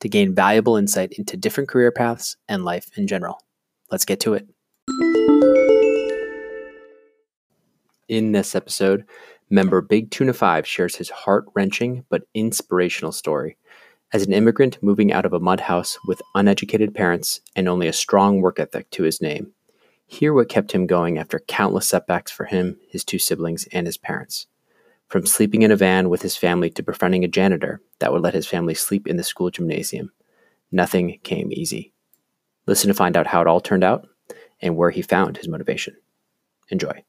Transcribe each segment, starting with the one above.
to gain valuable insight into different career paths and life in general. Let's get to it. In this episode, member Big Tuna 5 shares his heart wrenching but inspirational story. As an immigrant moving out of a mud house with uneducated parents and only a strong work ethic to his name, hear what kept him going after countless setbacks for him, his two siblings, and his parents. From sleeping in a van with his family to befriending a janitor that would let his family sleep in the school gymnasium, nothing came easy. Listen to find out how it all turned out and where he found his motivation. Enjoy.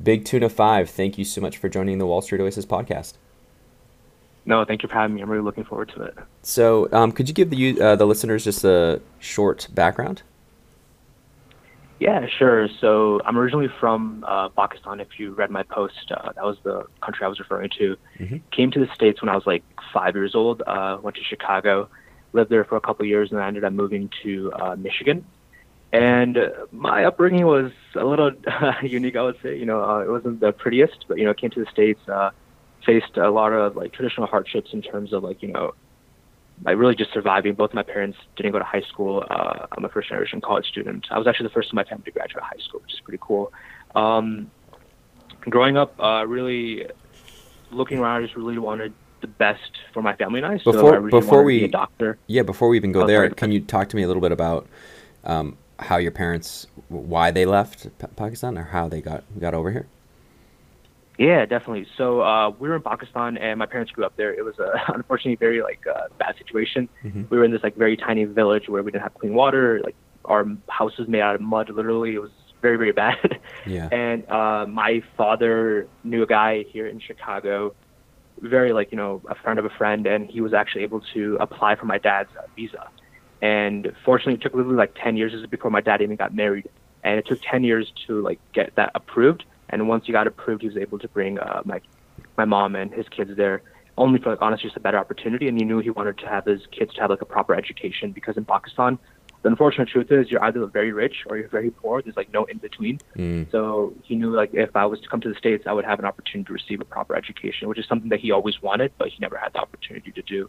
Big Tuna 5, thank you so much for joining the Wall Street Oasis podcast. No, thank you for having me. I'm really looking forward to it. So, um, could you give the uh, the listeners just a short background? Yeah, sure. So I'm originally from uh, Pakistan. If you read my post, uh, that was the country I was referring to. Mm-hmm. Came to the States when I was like five years old. Uh, went to Chicago, lived there for a couple of years, and I ended up moving to uh, Michigan. And my upbringing was a little unique, I would say. You know, uh, it wasn't the prettiest, but you know, I came to the States, uh, faced a lot of like traditional hardships in terms of like you know by really just surviving. Both of my parents didn't go to high school. Uh, I'm a first generation college student. I was actually the first in my family to graduate high school, which is pretty cool. Um, growing up, uh, really looking around, I just really wanted the best for my family and I. So before, I really before we, be a doctor. Yeah, before we even go oh, there, sorry. can you talk to me a little bit about um, how your parents, why they left Pakistan, or how they got got over here? Yeah, definitely. So uh, we were in Pakistan, and my parents grew up there. It was a unfortunately very like uh, bad situation. Mm-hmm. We were in this like very tiny village where we didn't have clean water. Like our house was made out of mud. Literally, it was very very bad. Yeah. and uh, my father knew a guy here in Chicago, very like you know a friend of a friend, and he was actually able to apply for my dad's uh, visa. And fortunately, it took literally like ten years before my dad even got married, and it took ten years to like get that approved and once he got approved, he was able to bring uh, my my mom and his kids there only for like honestly just a better opportunity. And he knew he wanted to have his kids to have like a proper education because in Pakistan, the unfortunate truth is you're either very rich or you're very poor. There's like no in between. Mm. So he knew like if I was to come to the states, I would have an opportunity to receive a proper education, which is something that he always wanted, but he never had the opportunity to do.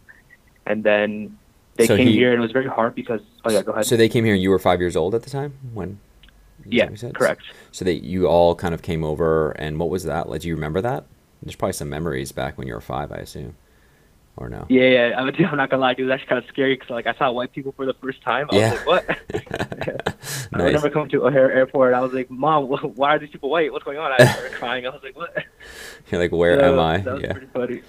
And then they so came he, here, and it was very hard because. Oh yeah, go ahead. So they came here, and you were five years old at the time when yeah, correct. So that you all kind of came over, and what was that? Like, do you remember that? There's probably some memories back when you were five, I assume, or no? Yeah, yeah. I would, I'm not gonna lie, dude. That's kind of scary because like I saw white people for the first time. I yeah. was like, what? nice. I remember coming to O'Hare Airport. I was like, Mom, why are these people white? What's going on? I started crying. I was like, what? You're like, where so, am I? That was yeah. pretty funny.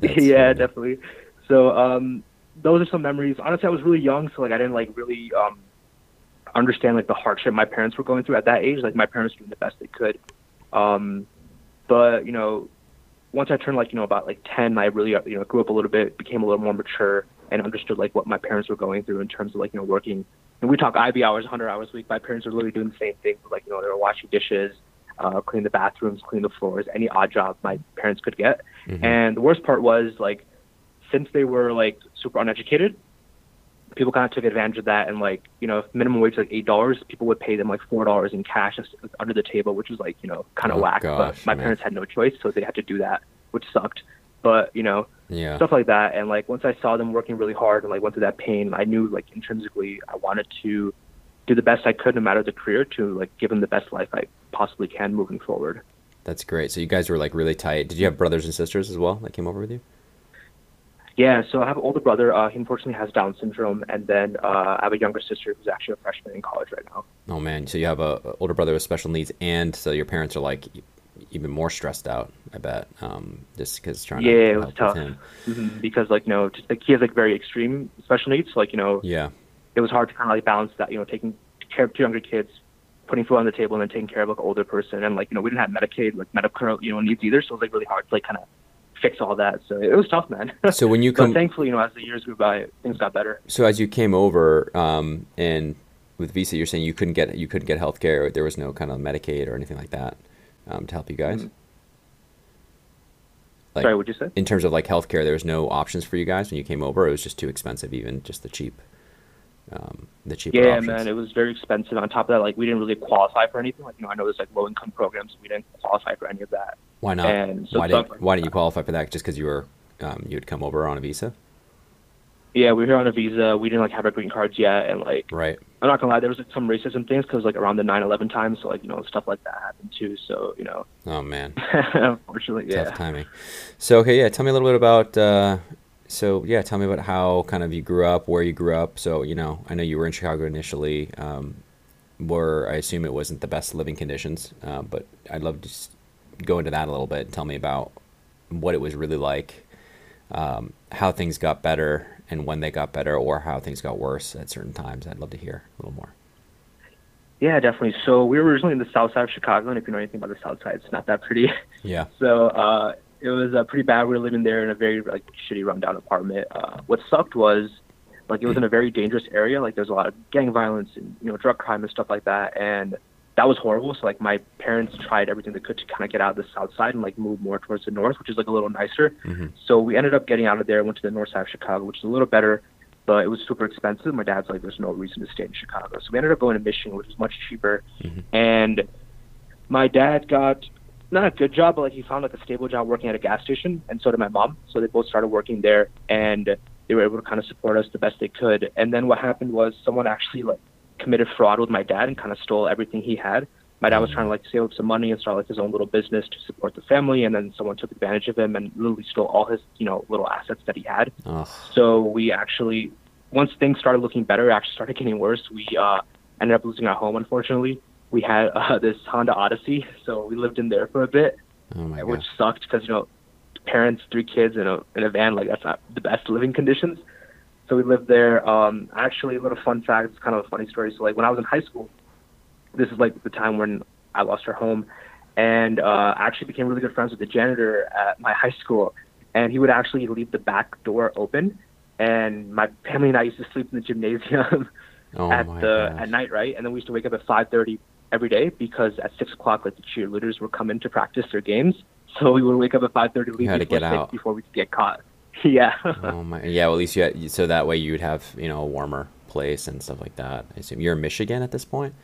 yeah, funny. definitely. So um, those are some memories. Honestly, I was really young, so like I didn't like really um understand like the hardship my parents were going through at that age. Like my parents were doing the best they could. Um, but you know, once I turned like you know about like ten, I really you know grew up a little bit, became a little more mature, and understood like what my parents were going through in terms of like you know working. And we talk IB hours, 100 hours a week. My parents were literally doing the same thing. Like you know, they were washing dishes, uh, clean the bathrooms, clean the floors, any odd job my parents could get. Mm-hmm. And the worst part was like, since they were like super uneducated, people kind of took advantage of that and like you know if minimum wage was like eight dollars people would pay them like four dollars in cash under the table which was like you know kind of oh, whack gosh, but my man. parents had no choice so they had to do that which sucked but you know yeah. stuff like that and like once i saw them working really hard and like went through that pain i knew like intrinsically i wanted to do the best i could no matter the career to like give them the best life i possibly can moving forward that's great so you guys were like really tight did you have brothers and sisters as well that came over with you Yeah, so I have an older brother. Uh, he unfortunately has Down syndrome, and then uh, I have a younger sister who's actually a freshman in college right now. Oh man, so you have a, a older brother with special needs, and so your parents are like even more stressed out. I bet, um, just because trying yeah, to yeah, it was tough mm-hmm. because like you know, just, like he has like very extreme special needs. So, like you know, yeah, it was hard to kind of like balance that. You know, taking care of two younger kids, putting food on the table, and then taking care of like an older person, and like you know, we didn't have Medicaid, like medical you know needs either. So it was like really hard to like kind of fix all that. So it was tough, man. So when you come, thankfully, you know, as the years go by, things got better. So as you came over, um, and with visa, you're saying you couldn't get you couldn't get health care. There was no kind of Medicaid or anything like that um, to help you guys. Mm-hmm. Like, Sorry, what'd you say? In terms of like healthcare, there was no options for you guys when you came over. It was just too expensive, even just the cheap, um, the cheap. Yeah, options. man, it was very expensive. On top of that, like we didn't really qualify for anything. Like you know, I know there's like low income programs, we didn't qualify for any of that. Why not? And so why didn't Why didn't you qualify for that? Just because you were um, you had come over on a visa? Yeah, we were here on a visa. We didn't like have our green cards yet, and like, right. I'm not gonna lie, there was like, some racism things because like around the 9/11 time, so like you know stuff like that happened too. So you know. Oh man. Unfortunately, yeah. Tough timing. So okay, yeah, tell me a little bit about. Uh, so yeah, tell me about how kind of you grew up, where you grew up. So you know, I know you were in Chicago initially. Um, where I assume it wasn't the best living conditions, uh, but I'd love to just go into that a little bit and tell me about what it was really like, um, how things got better, and when they got better, or how things got worse at certain times. I'd love to hear a little more. Yeah, definitely. So we were originally in the south side of Chicago, and if you know anything about the south side, it's not that pretty. Yeah. So uh, it was uh, pretty bad. We were living there in a very like shitty, rundown apartment. Uh, what sucked was like it was in a very dangerous area. Like there's a lot of gang violence and you know drug crime and stuff like that. And that was horrible. So like my parents tried everything they could to kind of get out of the south side and like move more towards the north, which is like a little nicer. Mm-hmm. So we ended up getting out of there, went to the north side of Chicago, which is a little better, but it was super expensive. My dad's like, there's no reason to stay in Chicago, so we ended up going to Michigan, which was much cheaper. Mm-hmm. And my dad got not a good job, but like he found like a stable job working at a gas station, and so did my mom. So they both started working there, and they were able to kind of support us the best they could. And then what happened was someone actually like committed fraud with my dad and kind of stole everything he had. My dad was trying to like save up some money and start like his own little business to support the family, and then someone took advantage of him and literally stole all his you know little assets that he had. Ugh. So we actually, once things started looking better, actually started getting worse. We uh, ended up losing our home. Unfortunately, we had uh, this Honda Odyssey, so we lived in there for a bit, oh which sucked because you know parents, three kids in a in a van, like that's not the best living conditions. So we lived there. Um, actually, a little fun fact. It's kind of a funny story. So like when I was in high school, this is like the time when I lost our home, and uh, I actually became really good friends with the janitor at my high school, and he would actually leave the back door open, and my family and I used to sleep in the gymnasium oh at the gosh. at night, right? And then we used to wake up at 5:30 every day because at six o'clock, like the cheerleaders were coming to practice their games, so we would wake up at 5:30, leave before, get out. before we could get caught. yeah. oh my. Yeah. Well, at least you had, so that way you would have you know a warmer place and stuff like that. I assume you're in Michigan at this point.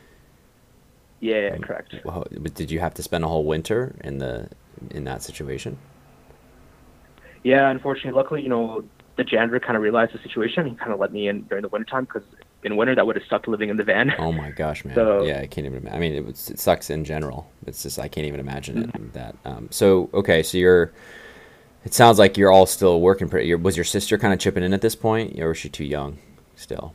Yeah, correct. Well, but did you have to spend a whole winter in the in that situation? Yeah, unfortunately, luckily, you know, the janitor kind of realized the situation. He kind of let me in during the wintertime because in winter that would have sucked living in the van. Oh my gosh, man! So, yeah, I can't even. Imagine. I mean, it, was, it sucks in general. It's just I can't even imagine it. Mm-hmm. That. Um, so okay, so you're. It sounds like you're all still working. Pretty. Was your sister kind of chipping in at this point, or was she too young still?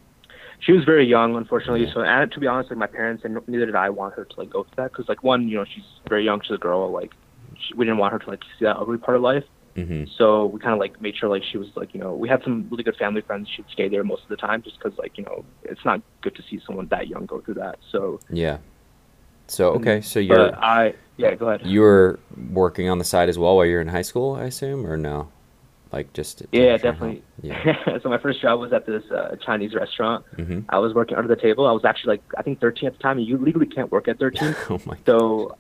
she was very young, unfortunately. Yeah. So, and to be honest, like my parents and neither did I want her to like go through that because, like, one, you know, she's very young, she's a girl. Like, she, we didn't want her to like see that ugly part of life. Mm-hmm. So we kind of like made sure like she was like you know we had some really good family friends. She'd stay there most of the time just because like you know it's not good to see someone that young go through that. So yeah. So okay, so you're I yeah go ahead. You were working on the side as well while you're in high school, I assume, or no? Like just yeah, definitely. Yeah. so my first job was at this uh, Chinese restaurant. Mm-hmm. I was working under the table. I was actually like I think 13 at the time. And you legally can't work at 13. oh my. So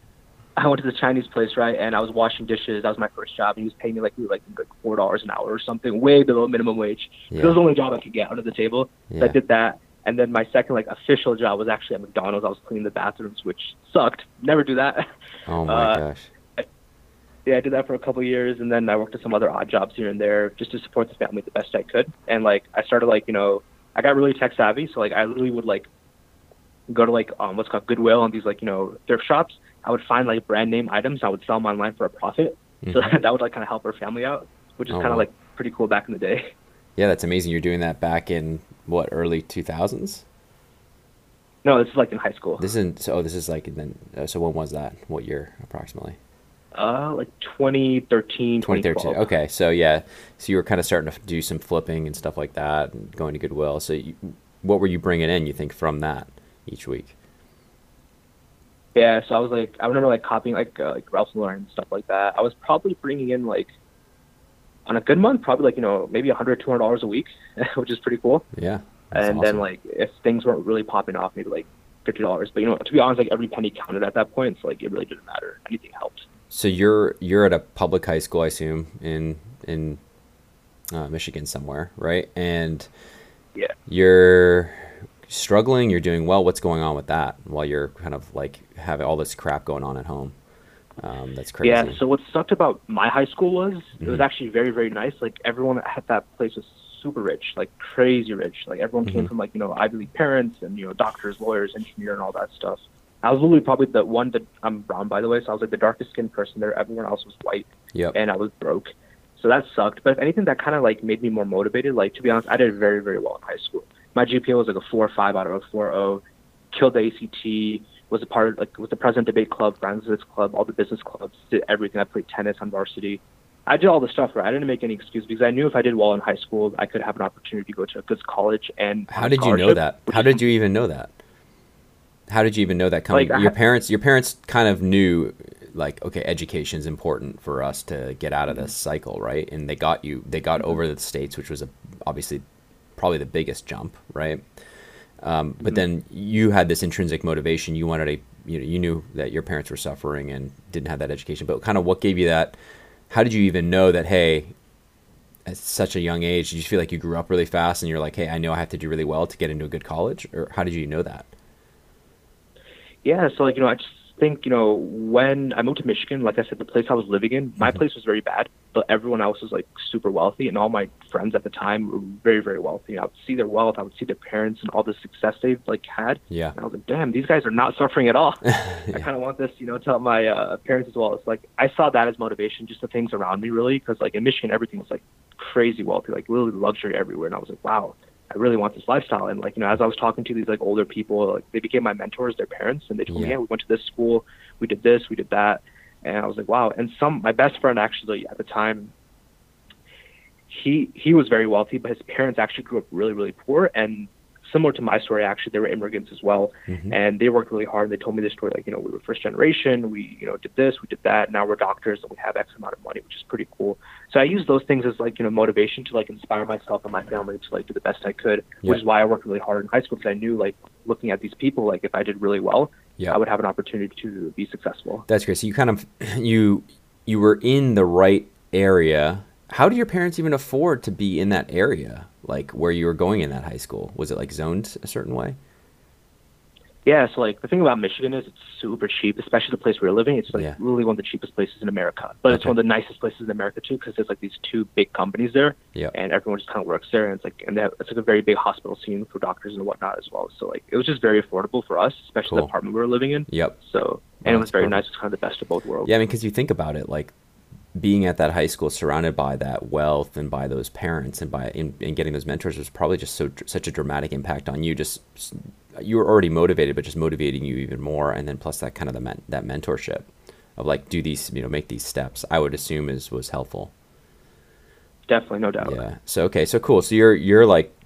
I went to the Chinese place, right, and I was washing dishes. That was my first job, and he was paying me like like like four dollars an hour or something, way below minimum wage. Yeah. It was the only job I could get under the table. Yeah. So I did that, and then my second like official job was actually at McDonald's. I was cleaning the bathrooms, which sucked. Never do that. Oh my uh, gosh yeah, I did that for a couple of years, and then I worked at some other odd jobs here and there just to support the family the best I could. And like, I started like, you know, I got really tech savvy, so like, I literally would like go to like um what's called Goodwill and these like you know thrift shops. I would find like brand name items. I would sell them online for a profit, mm-hmm. so that, that would like kind of help our family out, which is oh, kind of wow. like pretty cool back in the day. Yeah, that's amazing. You're doing that back in what early 2000s? No, this is like in high school. This isn't. So oh, this is like then. Uh, so when was that? What year approximately? Uh, like 2013, 2013. Okay, so yeah, so you were kind of starting to do some flipping and stuff like that, and going to Goodwill. So, you, what were you bringing in? You think from that each week? Yeah, so I was like, I remember like copying like uh, like Ralph Lauren and stuff like that. I was probably bringing in like on a good month, probably like you know maybe a hundred, two hundred dollars a week, which is pretty cool. Yeah. And awesome. then like if things weren't really popping off, maybe like fifty dollars. But you know, to be honest, like every penny counted at that point, so like it really didn't matter. Anything helped. So you're you're at a public high school, I assume, in in uh, Michigan somewhere, right? And yeah, you're struggling. You're doing well. What's going on with that? While you're kind of like having all this crap going on at home. Um, that's crazy. Yeah. So what sucked about my high school was mm-hmm. it was actually very very nice. Like everyone at that place was super rich, like crazy rich. Like everyone mm-hmm. came from like you know Ivy League parents and you know doctors, lawyers, engineer, and all that stuff. I was literally probably the one that I'm brown by the way, so I was like the darkest skinned person there. Everyone else was white. Yep. And I was broke. So that sucked. But if anything that kinda like made me more motivated, like to be honest, I did very, very well in high school. My GPA was like a four or five out of a four oh, killed the ACT, was a part of like was the president debate club, forensics club, all the business clubs, did everything. I played tennis on varsity. I did all the stuff right. I didn't make any excuse because I knew if I did well in high school, I could have an opportunity to go to a good college. And how did you know that? How did you even know that? How did you even know that coming? Like, your parents, your parents kind of knew, like, okay, education is important for us to get out of this mm-hmm. cycle, right? And they got you, they got over the states, which was a, obviously probably the biggest jump, right? Um, but mm-hmm. then you had this intrinsic motivation. You wanted a, you know, you knew that your parents were suffering and didn't have that education. But kind of what gave you that? How did you even know that? Hey, at such a young age, did you feel like you grew up really fast and you're like, hey, I know I have to do really well to get into a good college, or how did you know that? Yeah, so like you know, I just think you know when I moved to Michigan, like I said, the place I was living in, my mm-hmm. place was very bad, but everyone else was like super wealthy, and all my friends at the time were very very wealthy. I would see their wealth, I would see their parents and all the success they've like had. Yeah, and I was like, damn, these guys are not suffering at all. yeah. I kind of want this, you know, tell my uh, parents as well. It's like I saw that as motivation, just the things around me, really, because like in Michigan, everything was like crazy wealthy, like really luxury everywhere, and I was like, wow I really want this lifestyle. And like, you know, as I was talking to these like older people, like they became my mentors, their parents, and they told yeah. me, yeah, we went to this school, we did this, we did that. And I was like, wow. And some, my best friend actually at the time, he, he was very wealthy, but his parents actually grew up really, really poor. And similar to my story, actually, they were immigrants as well, mm-hmm. and they worked really hard. And they told me this story, like you know, we were first generation, we you know did this, we did that. Now we're doctors and we have X amount of money, which is pretty cool. So I use those things as like you know motivation to like inspire myself and my family to like do the best I could, yeah. which is why I worked really hard in high school because I knew like looking at these people, like if I did really well, yeah. I would have an opportunity to be successful. That's great. So you kind of you you were in the right area. How did your parents even afford to be in that area? like where you were going in that high school? Was it like zoned a certain way? Yeah, so like the thing about Michigan is it's super cheap, especially the place you're living. It's like yeah. really one of the cheapest places in America, but okay. it's one of the nicest places in America too because there's like these two big companies there, yeah. and everyone just kind of works there, and it's like and have, it's like a very big hospital scene for doctors and whatnot as well. So like it was just very affordable for us, especially cool. the apartment we were living in. Yep. So and it was very perfect. nice. It was kind of the best of both worlds. Yeah, I mean, because you think about it, like being at that high school surrounded by that wealth and by those parents and by in, in getting those mentors was probably just so such a dramatic impact on you just you were already motivated but just motivating you even more and then plus that kind of the men, that mentorship of like do these you know make these steps i would assume is was helpful. Definitely no doubt. Yeah. So okay so cool. So you're you're like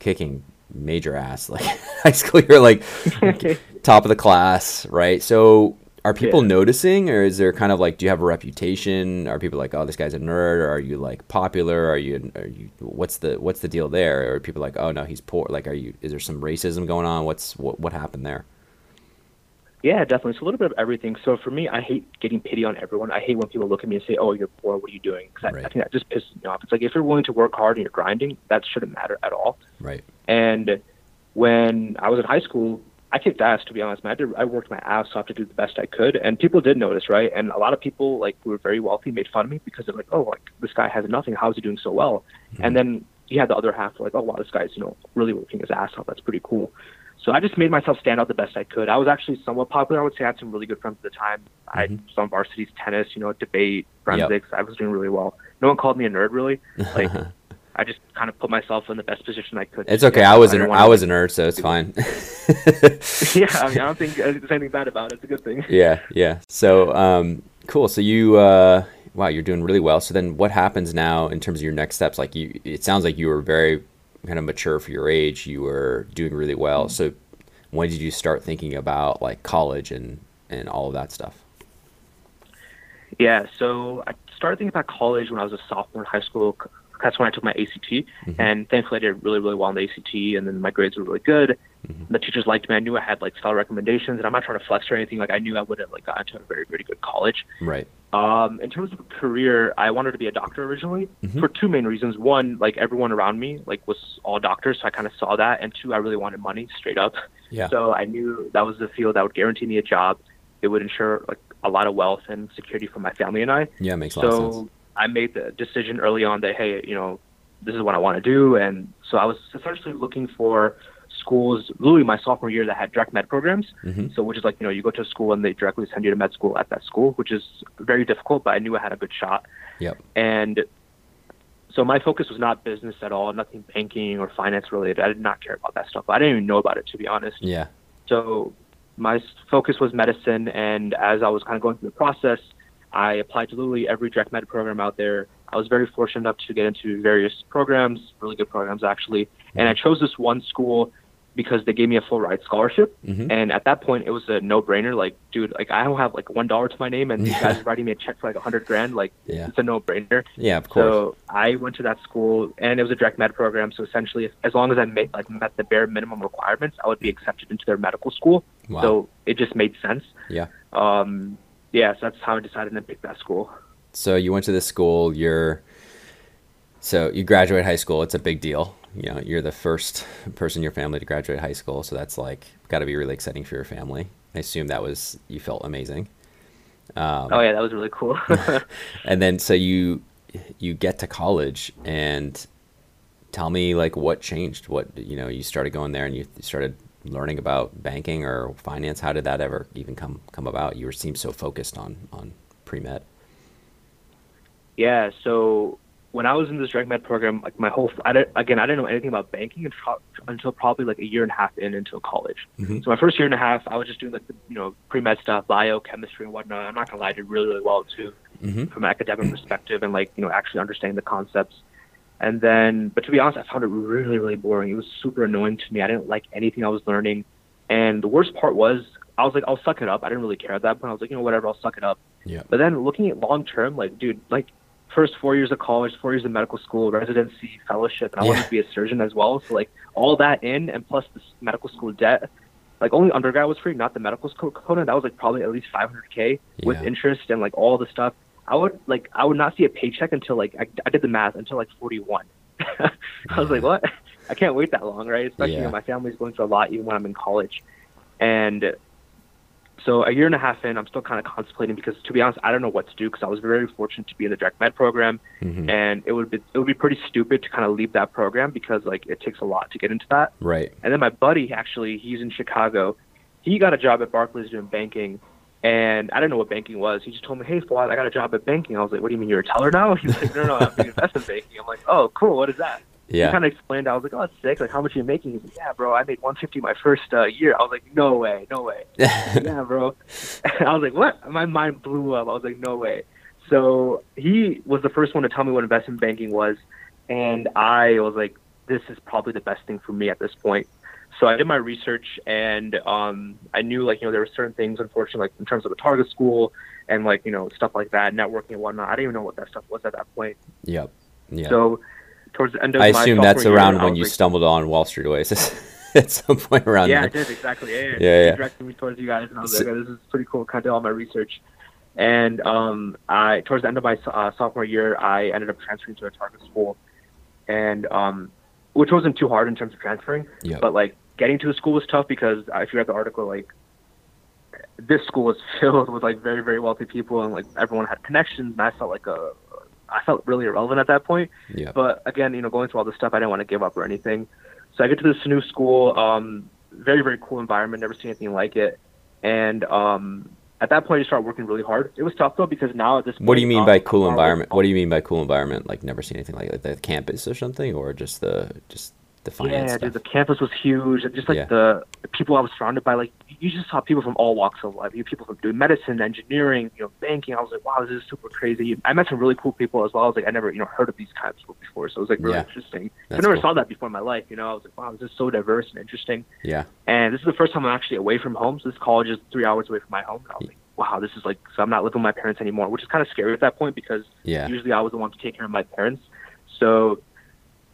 kicking major ass like high school. You're like top of the class right? So are people yeah. noticing or is there kind of like do you have a reputation? Are people like oh this guy's a nerd or are you like popular? Are you are you what's the what's the deal there? Or are people like oh no he's poor like are you is there some racism going on? What's what what happened there? Yeah definitely. It's a little bit of everything. So for me i hate getting pity on everyone. I hate when people look at me and say oh you're poor. What are you doing? Because right. I, I think that just pisses me off. It's like if you're willing to work hard and you're grinding that shouldn't matter at all. Right. And when i was in high school I kicked ass to be honest. Man. I did. I worked my ass off to do the best I could, and people did notice, right? And a lot of people like who were very wealthy made fun of me because they're like, "Oh, like this guy has nothing. How is he doing so well?" Mm-hmm. And then you had the other half like, "Oh, wow, this guy's you know really working his ass off. That's pretty cool." So I just made myself stand out the best I could. I was actually somewhat popular. I would say I had some really good friends at the time. Mm-hmm. I had some varsities, tennis, you know, debate, forensics. Yep. I was doing really well. no one called me a nerd really. Like I just kind of put myself in the best position I could. It's okay. I was an I was a nerd, so it's fine. yeah, I mean, I don't think there's anything bad about it. It's a good thing. Yeah, yeah. So, um, cool. So you, uh, wow, you're doing really well. So then, what happens now in terms of your next steps? Like you, it sounds like you were very kind of mature for your age. You were doing really well. So, when did you start thinking about like college and and all of that stuff? Yeah, so I started thinking about college when I was a sophomore in high school that's when I took my ACT, mm-hmm. and thankfully I did really, really well on the ACT, and then my grades were really good. Mm-hmm. The teachers liked me. I knew I had like stellar recommendations, and I'm not trying to flex or anything. Like I knew I would have like gotten to a very, very good college. Right. Um, in terms of career, I wanted to be a doctor originally mm-hmm. for two main reasons. One, like everyone around me like was all doctors, so I kind of saw that, and two, I really wanted money straight up. Yeah. So I knew that was the field that would guarantee me a job. It would ensure like a lot of wealth and security for my family and I. Yeah, makes a lot of sense. I made the decision early on that hey, you know, this is what I want to do. And so I was essentially looking for schools, literally my sophomore year, that had direct med programs. Mm-hmm. So, which is like, you know, you go to a school and they directly send you to med school at that school, which is very difficult, but I knew I had a good shot. Yep. And so my focus was not business at all, nothing banking or finance related. I did not care about that stuff. I didn't even know about it, to be honest. Yeah. So my focus was medicine. And as I was kind of going through the process, I applied to literally every direct med program out there. I was very fortunate enough to get into various programs, really good programs actually. And I chose this one school because they gave me a full ride scholarship. Mm-hmm. And at that point, it was a no brainer. Like, dude, like I don't have like one dollar to my name, and these guys are writing me a check for like a hundred grand. Like, yeah. it's a no brainer. Yeah, of course. So I went to that school, and it was a direct med program. So essentially, as long as I made like met the bare minimum requirements, I would be accepted into their medical school. Wow. So it just made sense. Yeah. Um, yeah, so that's how I decided to pick that school. So you went to this school. You're so you graduate high school. It's a big deal. You know, you're the first person in your family to graduate high school, so that's like got to be really exciting for your family. I assume that was you felt amazing. Um, oh yeah, that was really cool. and then so you you get to college and tell me like what changed. What you know, you started going there and you started learning about banking or finance? How did that ever even come come about? You seem so focused on on pre med. Yeah, so when I was in this direct med program, like my whole I didn't, again I didn't know anything about banking until, until probably like a year and a half in until college. Mm-hmm. So my first year and a half, I was just doing like the you know pre med stuff, biochemistry and whatnot. I'm not gonna lie, I did really really well too, mm-hmm. from an academic perspective and like you know actually understanding the concepts. And then, but to be honest, I found it really, really boring. It was super annoying to me. I didn't like anything I was learning. And the worst part was, I was like, I'll suck it up. I didn't really care at that point. I was like, you know, whatever, I'll suck it up. Yeah. But then looking at long term, like, dude, like, first four years of college, four years of medical school, residency, fellowship, and I yeah. wanted to be a surgeon as well. So, like, all that in, and plus the medical school debt, like, only undergrad was free, not the medical school component. That was like probably at least 500K yeah. with interest and like all the stuff. I would like I would not see a paycheck until like I, I did the math until like 41. I was like, what? I can't wait that long, right? Especially yeah. you know, my family's going through a lot even when I'm in college, and so a year and a half in, I'm still kind of contemplating because to be honest, I don't know what to do because I was very fortunate to be in the direct med program, mm-hmm. and it would be it would be pretty stupid to kind of leave that program because like it takes a lot to get into that. Right. And then my buddy actually, he's in Chicago. He got a job at Barclays doing banking, and I didn't know what banking was. He just told me, "Hey, Fawad, I got a job at banking." I was like, "What do you mean you're a teller now?" He's like, "No, no, I'm doing investment banking." I'm like, "Oh, cool. What is that?" Yeah. He kind of explained. I was like, "Oh, that's sick. Like, how much are you making?" He's like, "Yeah, bro, I made 150 my first uh, year." I was like, "No way, no way." yeah, bro. I was like, "What?" My mind blew up. I was like, "No way." So he was the first one to tell me what investment banking was, and I was like, "This is probably the best thing for me at this point." So I did my research and um, I knew like you know there were certain things unfortunately like in terms of the target school and like you know stuff like that networking and whatnot. I didn't even know what that stuff was at that point. Yep. Yeah. So towards the end of my I assume that's around when you like, stumbled on Wall Street Oasis at some point around. Yeah, there. I did exactly. Yeah, yeah. yeah, yeah. Directed me towards you guys, and I was so, like, oh, "This is pretty cool." Kind of did all my research, and um, I towards the end of my uh, sophomore year, I ended up transferring to a target school, and um, which wasn't too hard in terms of transferring. Yep. But like getting to a school was tough because if you read the article, like this school was filled with like very very wealthy people and like everyone had connections, and I felt like a I felt really irrelevant at that point. Yeah. But again, you know, going through all this stuff, I didn't want to give up or anything. So I get to this new school, um, very very cool environment, never seen anything like it, and um, at that point, I started working really hard. It was tough though because now at this. Point, what do you mean by cool environment? What do you mean by cool environment? Like never seen anything like, like the campus or something, or just the just the finance yeah, stuff? dude, the campus was huge. And just like Yeah. the, the people I was surrounded by, like you just saw people from all walks of life. You people from doing medicine, engineering, you know, banking. I was like, wow, this is super crazy. I met some really cool people as well. I was like, I never, you know, heard of these kinds of people before. So it was like really Yeah. interesting. I never cool. saw that before in my life. You know, I was like, wow, this is so diverse and interesting. Yeah, And this is the first time I'm actually away from home. So this college is three hours away from my home. And I was like, wow, this is like, so I'm not living with my parents anymore, which is kind of scary at that point because yeah, usually I was the one to take care of my parents. So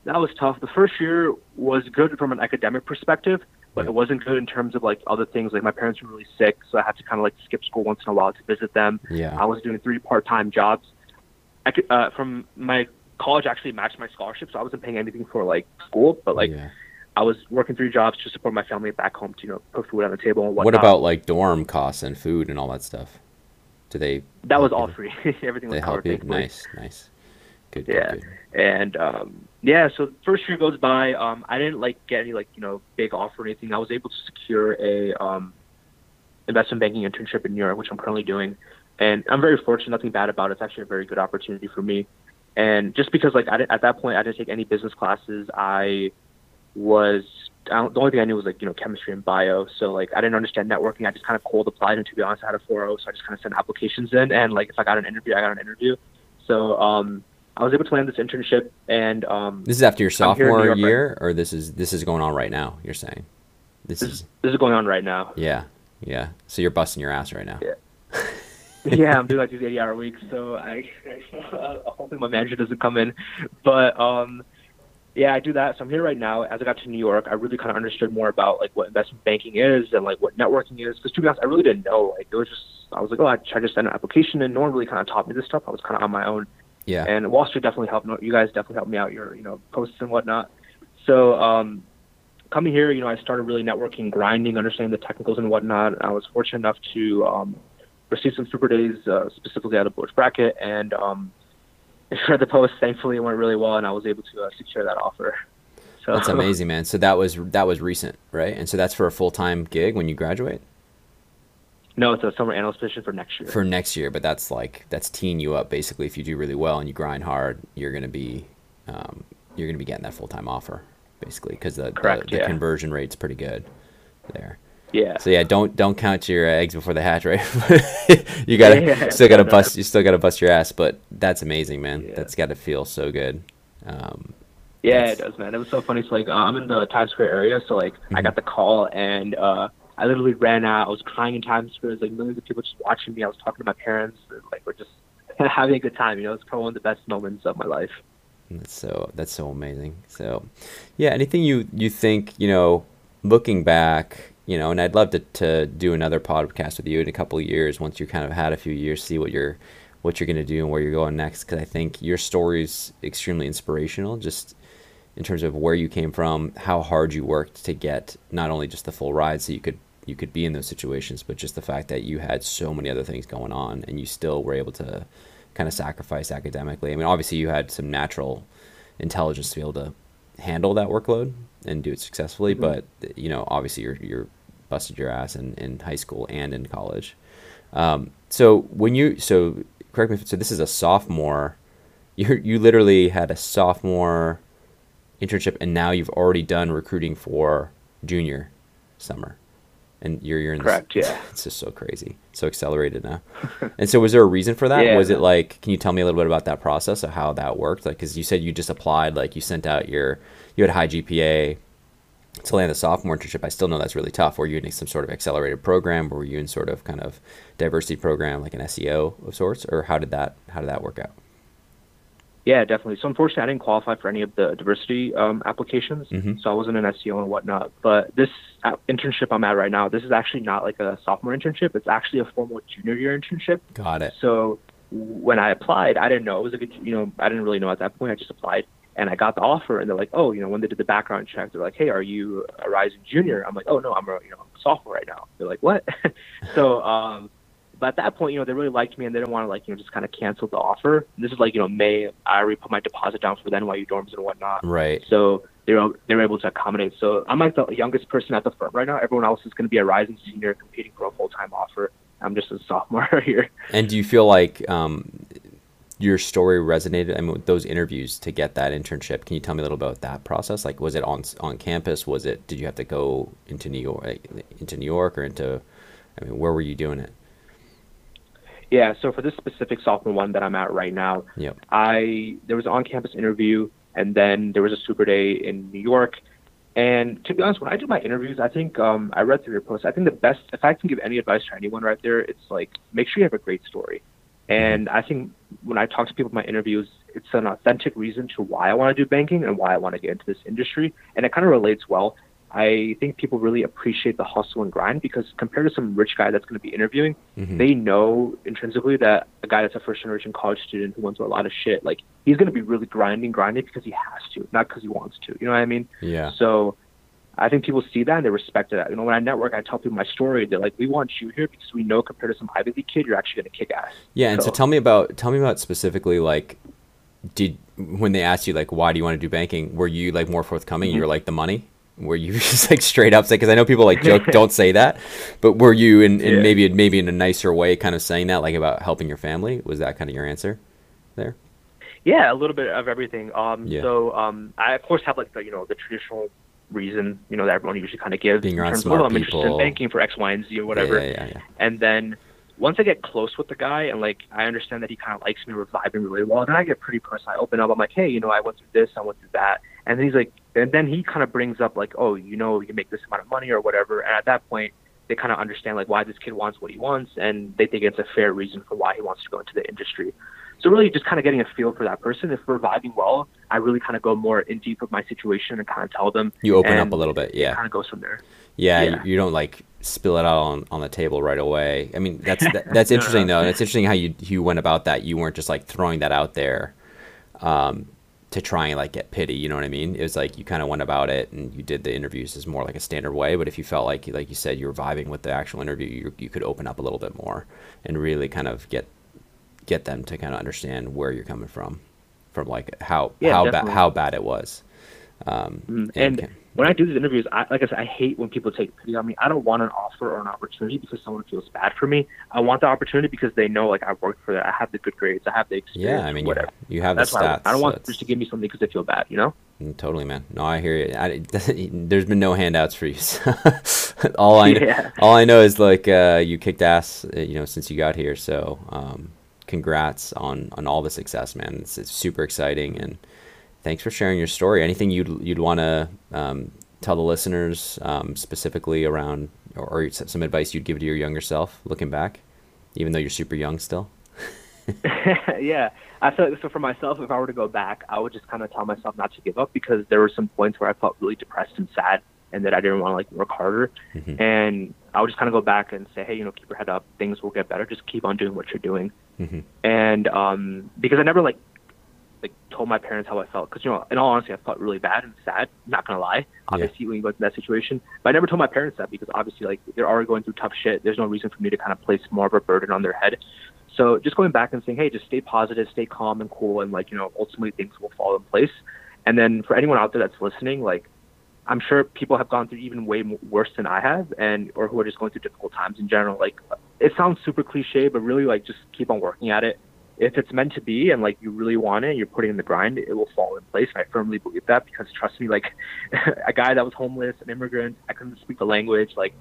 that was tough. The first year was good from an academic perspective, but Yeah. it wasn't good in terms of like other things. Like my parents were really sick, so I had to kind of like skip school once in a while to visit them. yeah. I was doing three part-time jobs. I could, uh, from my college actually matched my scholarship, so I wasn't paying anything for like school, but like yeah. I was working three jobs to support my family back home to you know put food on the table and What about like dorm costs and food and all that stuff? Do they? that was all you? free. Everything was They help covered. you. thankfully. Nice, nice. Good. Yeah. good. and um yeah so first year goes by um i didn't like get any like you know big offer or anything. I was able to secure a um investment banking internship in new york which i'm currently doing. And i'm very fortunate nothing bad about it. It's actually a very good opportunity for me. And just because like I didn't, at that point i didn't take any business classes. I was I don't, the only thing i knew was like you know chemistry and bio. So like i didn't understand networking. I just kind of cold applied. And to be honest i had a 4.0 so i just kind of sent applications in. And like if i got an interview i got an interview. So um I was able to land this internship, and um, This is after your I'm here in New sophomore York right- year, or this is this is going on right now. You're saying this this, is this is going on right now. yeah, yeah. So you're busting your ass right now. Yeah. yeah, I'm doing like these 80 hour weeks, so I, I hoping my manager doesn't come in. But um, yeah, I do that. So I'm here right now. As I got to New York, I really kind of understood more about like what investment banking is and like what networking is. Because to be honest, I really didn't know. Like it was just I was like, oh, I tried to send an application, and no one really kind of taught me this stuff. I was kind of on my own. Yeah. and Wall Street definitely helped. You guys definitely helped me out. Your you know posts and whatnot. So um, coming here, you know, I started really networking, grinding, understanding the technicals and whatnot. I was fortunate enough to um, receive some super days, uh, specifically out of Bulge Bracket, and um, for the post, thankfully, it went really well, and I was able to uh, secure that offer. So That's amazing, man. So that was that was recent, right? And so that's for a full time gig when you graduate no, it's a summer analyst position for next year. for next year. But that's like that's teeing you up basically. If you do really well and you grind hard, you're gonna be um, you're gonna be getting that full time offer basically because the, the, Correct, the yeah. conversion rate's pretty good there. yeah. So yeah, don't don't count your eggs before the hatch, right? you gotta Yeah. still gotta bust you still gotta bust your ass, but that's amazing, man. Yeah. That's got to feel so good. Um, Yeah, it does, man. It was so funny. So like, uh, I'm in the Times Square area, so like, I Mhm. got the call, and uh, I literally ran out. I was crying in Times Square. There's like millions of people just watching me. I was talking to my parents. And, like, we're just having a good time. You know, it's probably one of the best moments of my life. That's so that's so amazing. So, yeah, anything you you think you know, looking back, you know, and I'd love to to do another podcast with you in a couple of years once you kind of had a few years, see what you're what you're gonna do and where you're going next. Because I think your story's extremely inspirational, just in terms of where you came from, how hard you worked to get not only just the full ride, so you could you could be in those situations, but just the fact that you had so many other things going on and you still were able to kind of sacrifice academically. I mean, obviously you had some natural intelligence to be able to handle that workload and do it successfully, Mhm. but you know, obviously you're you're busted your ass in, in high school and in college. Um, so when you so correct me if so this is a sophomore you you literally had a sophomore internship and now you've already done recruiting for junior summer. And you're you're in this- Correct, yeah. it's just so crazy. So accelerated now and so was there a reason for that? Yeah. was it like can you tell me a little bit about that process of how that worked? Like because you said you just applied like you sent out your you had high gpa to land a sophomore internship. I still know that's really tough. Were you in some sort of accelerated program or were you in sort of kind of diversity program like an seo of sorts? Or how did that how did that work out Yeah, definitely. So unfortunately, I didn't qualify for any of the diversity um, applications, Mhm. so I wasn't an SEO and whatnot. But this internship I'm at right now, this is actually not like a sophomore internship. It's actually a formal junior year internship. got it So when I applied, I didn't know it was like a, you know I didn't really know at that point. I just applied and I got the offer, and they're like, oh, you know, when they did the background check, they're like, hey, are you a rising junior? I'm like, oh no, I'm a you know sophomore right now. They're like, what? so um, but at that point, you know, they really liked me and they didn't want to like you know just kind of cancel the offer. This is like you know May. I already put my deposit down for the NYU dorms and whatnot. right So they were they were able to accommodate. So I'm like the youngest person at the firm right now. Everyone else is going to be a rising senior competing for a full time offer. I'm just a sophomore here. And do you feel like um, your story resonated? I mean, those interviews to get that internship. Can you tell me a little about that process? Like, was it on on campus? Was it? Did you have to go into New York, into New York, or into? I mean, where were you doing it? Yeah, so for this specific sophomore one that I'm at right now, yep. I there was an on-campus interview, and then there was a super day in New York. And to be honest, when I do my interviews, I think um, I read through your post. I think the best, if I can give any advice to anyone right there, it's like make sure you have a great story. And I think when I talk to people in my interviews, it's an authentic reason to why I want to do banking and why I want to get into this industry. And it kind of relates well. I think people really appreciate the hustle and grind because compared to some rich guy that's going to be interviewing, mm-hmm. they know intrinsically that a guy that's a first generation college student who wants a lot of shit, like he's going to be really grinding, grinding because he has to, not because he wants to. You know what I mean? Yeah. So I think people see that and they respect that. You know, when I network, I tell people my story. They're like, "We want you here because we know compared to some Ivy League kid, you're actually going to kick ass." Yeah, and so, so tell me about tell me about specifically like, did when they asked you like, why do you want to do banking? Were you like more forthcoming? Mm-hmm. You're like the money. Were you just like straight up say? Because I know people like joke, don't say that, but were you in, in yeah. maybe maybe in a nicer way, kind of saying that like about helping your family? Was that kind of your answer there? Yeah, a little bit of everything. Um, yeah. So um, I of course have like the you know the traditional reason, you know, that everyone usually kind of gives Being in terms of, oh, I'm interested in banking for X, Y, and Z or whatever. Yeah, yeah, yeah, and then once I get close with the guy and like I understand that he kind of likes me, we're vibing really well, then I get pretty personal. I open up. I'm like, hey, you know, I went through this, I went through that, and then he's like, and then he kind of brings up like, oh, you know, you make this amount of money or whatever, and at that point. They kind of understand like why this kid wants what he wants, and they think it's a fair reason for why he wants to go into the industry. So really just kind of getting a feel for that person. If we're vibing well, I really kind of go more in deep with my situation and kind of tell them. You open up a little bit, yeah. kind of goes from there. Yeah, yeah. You, you, don't like spill it out on, on the table right away. I mean, that's that, that's interesting though. And it's interesting how you you went about that. You weren't just like throwing that out there um, to try and like get pity. You know what I mean? It was like you kind of went about it and you did the interviews as more like a standard way. But if you felt like like you said you were vibing with the actual interview, you you could open up a little bit more and really kind of get get them to kind of understand where you're coming from, from like how yeah, how bad how bad it was. Um, mm-hmm. and, and when I do these interviews, I, like I said, I hate when people take pity on me. I don't want an offer or an opportunity because someone feels bad for me. I want the opportunity because they know like I worked for that. I have the good grades. I have the experience. Yeah, I mean, whatever. You, have That's the stats. I, I, don't want just to give me something because they feel bad. You know. Mm, totally, man. No, I hear you. I, there's been no handouts for you. all I yeah. all I know is like uh, you kicked ass, uh, you know, since you got here. So um, congrats on on all the success, man. It's, it's super exciting, and thanks for sharing your story. Anything you'd you'd want to um, tell the listeners um, specifically around, or, or, some advice you'd give to your younger self, looking back, even though you're super young still. yeah, I feel like so for myself, if I were to go back, I would just kind of tell myself not to give up because there were some points where I felt really depressed and sad, and that I didn't want to like work harder. Mm-hmm. And I would just kind of go back and say, hey, you know, keep your head up. Things will get better. Just keep on doing what you're doing. Mm-hmm. And um, because I never like like told my parents how I felt because you know, in all honesty, I felt really bad and sad. Not gonna lie, obviously, yeah. when you go into that situation, but I never told my parents that because obviously, like they're already going through tough shit. There's no reason for me to kind of place more of a burden on their head. So just going back and saying, hey, just stay positive, stay calm and cool, and like you know, ultimately things will fall in place. And then for anyone out there that's listening, like I'm sure people have gone through even way worse than I have, and or who are just going through difficult times in general. Like it sounds super cliche, but really like just keep on working at it. If it's meant to be and like you really want it, and you're putting in the grind, it will fall in place. And I firmly believe that because trust me, like a guy that was homeless, an immigrant, I couldn't speak the language. Like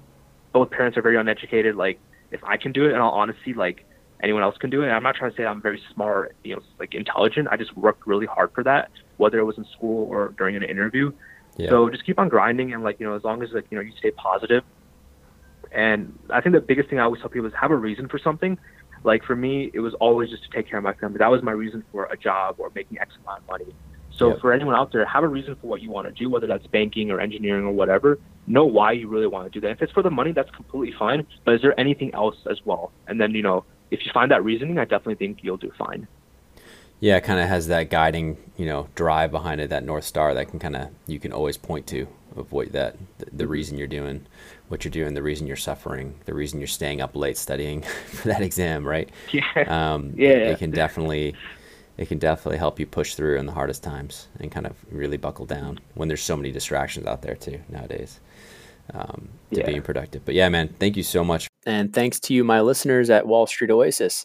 both parents are very uneducated. Like if I can do it, in all honesty, like anyone else can do it. And I'm not trying to say I'm very smart, you know, like intelligent. I just worked really hard for that, whether it was in school or during an interview. Yeah. So just keep on grinding and like you know, as long as like you know you stay positive and I think the biggest thing I always tell people is have a reason for something. Like for me, it was always just to take care of my family. That was my reason for a job or making X amount of money. So for anyone out there, have a reason for what you want to do, whether that's banking or engineering or whatever. Know why you really want to do that. If it's for the money, that's completely fine. But is there anything else as well? And then you know, if you find that reasoning, I definitely think you'll do fine. Yeah, it kind of has that guiding, you know, drive behind it, that north star that can kind of you can always point to of what that the, the reason you're doing what you're doing, the reason you're suffering, the reason you're staying up late studying for that exam, right? Yeah. Um, yeah. It, it can definitely, it can definitely help you push through in the hardest times and kind of really buckle down when there's so many distractions out there too nowadays um, to yeah. being productive. But yeah, man, thank you so much And thanks to you, my listeners at Wall Street Oasis.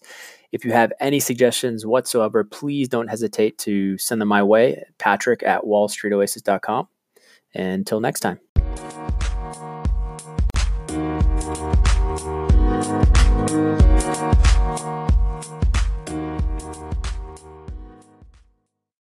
If you have any suggestions whatsoever, please don't hesitate to send them my way, patrick at wallstreetoasis.com. Until next time.